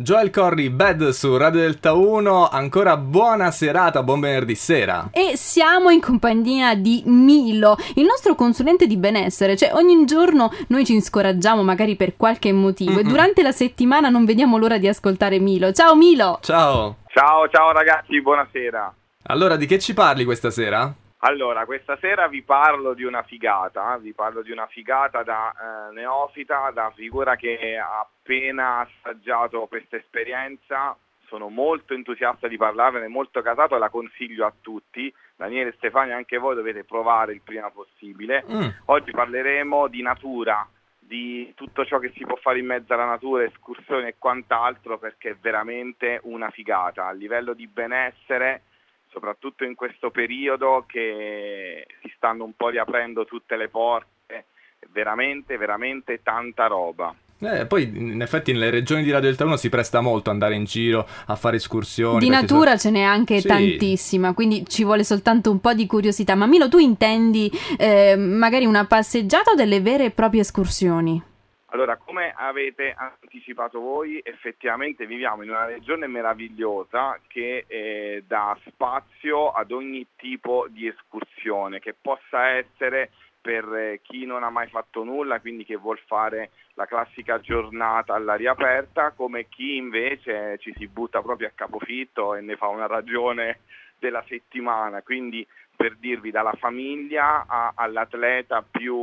Joel Corri, Bad su Radio Delta 1, ancora buona serata, buon venerdì sera. E siamo in compagnia di Milo, il nostro consulente di benessere, cioè ogni giorno noi ci scoraggiamo magari per qualche motivo mm-hmm. e durante la settimana non vediamo l'ora di ascoltare Milo. Ciao Milo! Ciao! Ciao, ciao ragazzi, buonasera. Allora, di che ci parli questa sera? Allora, questa sera vi parlo di una figata, vi parlo di una figata da eh, neofita, da figura che ha appena assaggiato questa esperienza, sono molto entusiasta di parlarvene, molto casato e la consiglio a tutti. Daniele e Stefani, anche voi dovete provare il prima possibile. Mm. Oggi parleremo di natura, di tutto ciò che si può fare in mezzo alla natura, escursioni e quant'altro, perché è veramente una figata. A livello di benessere soprattutto in questo periodo che si stanno un po' riaprendo tutte le porte, veramente, veramente tanta roba. Eh, poi in effetti nelle regioni di Radio Delta 1 si presta molto andare in giro a fare escursioni. Di natura so... ce n'è anche sì. tantissima, quindi ci vuole soltanto un po' di curiosità. Ma Milo, tu intendi eh, magari una passeggiata o delle vere e proprie escursioni? Allora, come avete anticipato voi, effettivamente viviamo in una regione meravigliosa che eh, dà spazio ad ogni tipo di escursione, che possa essere per eh, chi non ha mai fatto nulla, quindi che vuol fare la classica giornata all'aria aperta, come chi invece ci si butta proprio a capofitto e ne fa una ragione della settimana, quindi per dirvi dalla famiglia all'atleta più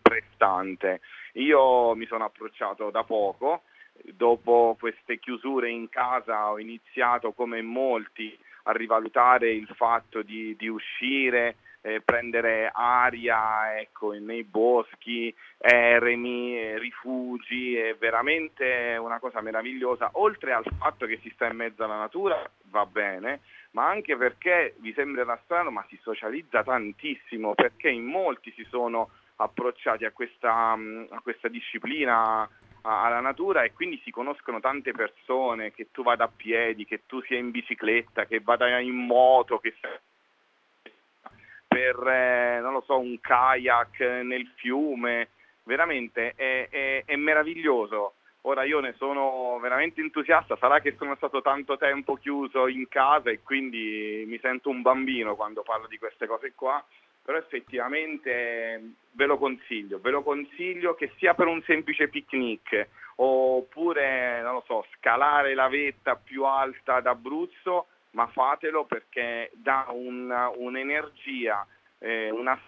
prestante. Io mi sono approcciato da poco, dopo queste chiusure in casa ho iniziato come molti a rivalutare il fatto di, di uscire, eh, prendere aria ecco, nei boschi, eremi, rifugi, è veramente una cosa meravigliosa, oltre al fatto che si sta in mezzo alla natura, va bene, ma anche perché vi sembrerà strano, ma si socializza tantissimo, perché in molti si sono approcciati a questa, mm, a questa disciplina alla natura e quindi si conoscono tante persone, che tu vada a piedi, che tu sia in bicicletta, che vada in moto, che per eh, non lo so, un kayak nel fiume, veramente è, è, è meraviglioso. Ora io ne sono veramente entusiasta, sarà che sono stato tanto tempo chiuso in casa e quindi mi sento un bambino quando parlo di queste cose qua, però effettivamente ve lo consiglio, ve lo consiglio che sia per un semplice picnic oppure, non lo so, scalare la vetta più alta d'Abruzzo, ma fatelo perché dà un, un'energia, eh, una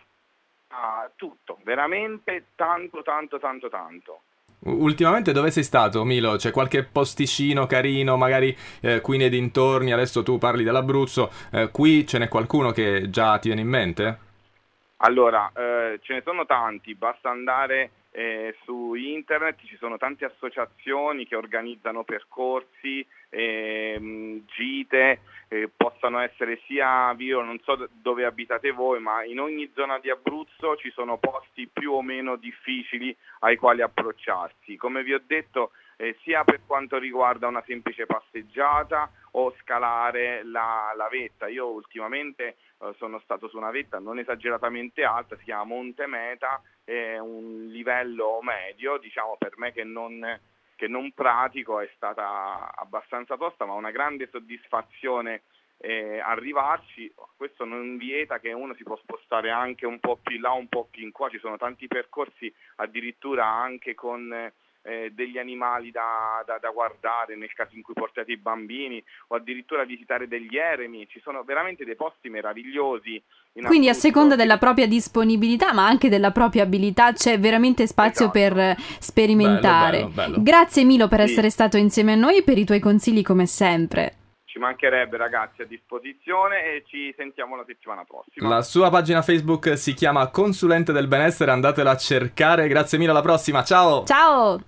tutto, veramente tanto, tanto, tanto, tanto. Ultimamente dove sei stato, Milo? C'è qualche posticino carino, magari eh, qui nei dintorni? Adesso tu parli dell'Abruzzo, eh, qui ce n'è qualcuno che già ti viene in mente? Allora, eh, ce ne sono tanti, basta andare eh, su internet, ci sono tante associazioni che organizzano percorsi, ehm, gite, eh, possano essere sia, io non so dove abitate voi, ma in ogni zona di Abruzzo ci sono posti più o meno difficili ai quali approcciarsi. Come vi ho detto, eh, sia per quanto riguarda una semplice passeggiata o scalare la, la vetta. Io ultimamente eh, sono stato su una vetta non esageratamente alta, si chiama Monte Meta, è un livello medio, diciamo per me che non, che non pratico è stata abbastanza tosta, ma una grande soddisfazione eh, arrivarci, questo non vieta che uno si può spostare anche un po' più in là, un po' più in qua, ci sono tanti percorsi addirittura anche con eh, degli animali da, da, da, guardare nel caso in cui portate i bambini o addirittura visitare degli eremi, ci sono veramente dei posti meravigliosi. Quindi a seconda della propria disponibilità ma anche della propria abilità c'è veramente spazio esatto. per sperimentare. Bello, bello, bello. Grazie Milo per sì. essere stato insieme a noi e per i tuoi consigli come sempre ci mancherebbe ragazzi a disposizione e ci sentiamo la settimana prossima. La sua pagina Facebook si chiama Consulente del Benessere, andatela a cercare. Grazie mille, alla prossima, ciao! Ciao!